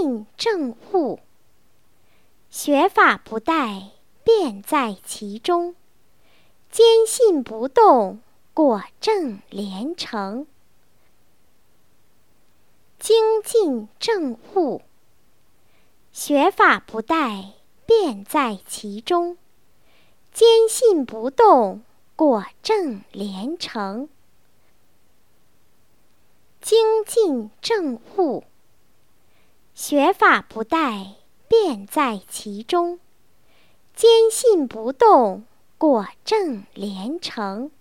尽正悟，学法不殆，便在其中。坚信不动，果证连成。精进正悟，学法不殆，便在其中。坚信不动，果证连成。精进正悟，学法不殆，便在其中。坚信不动，果证连成。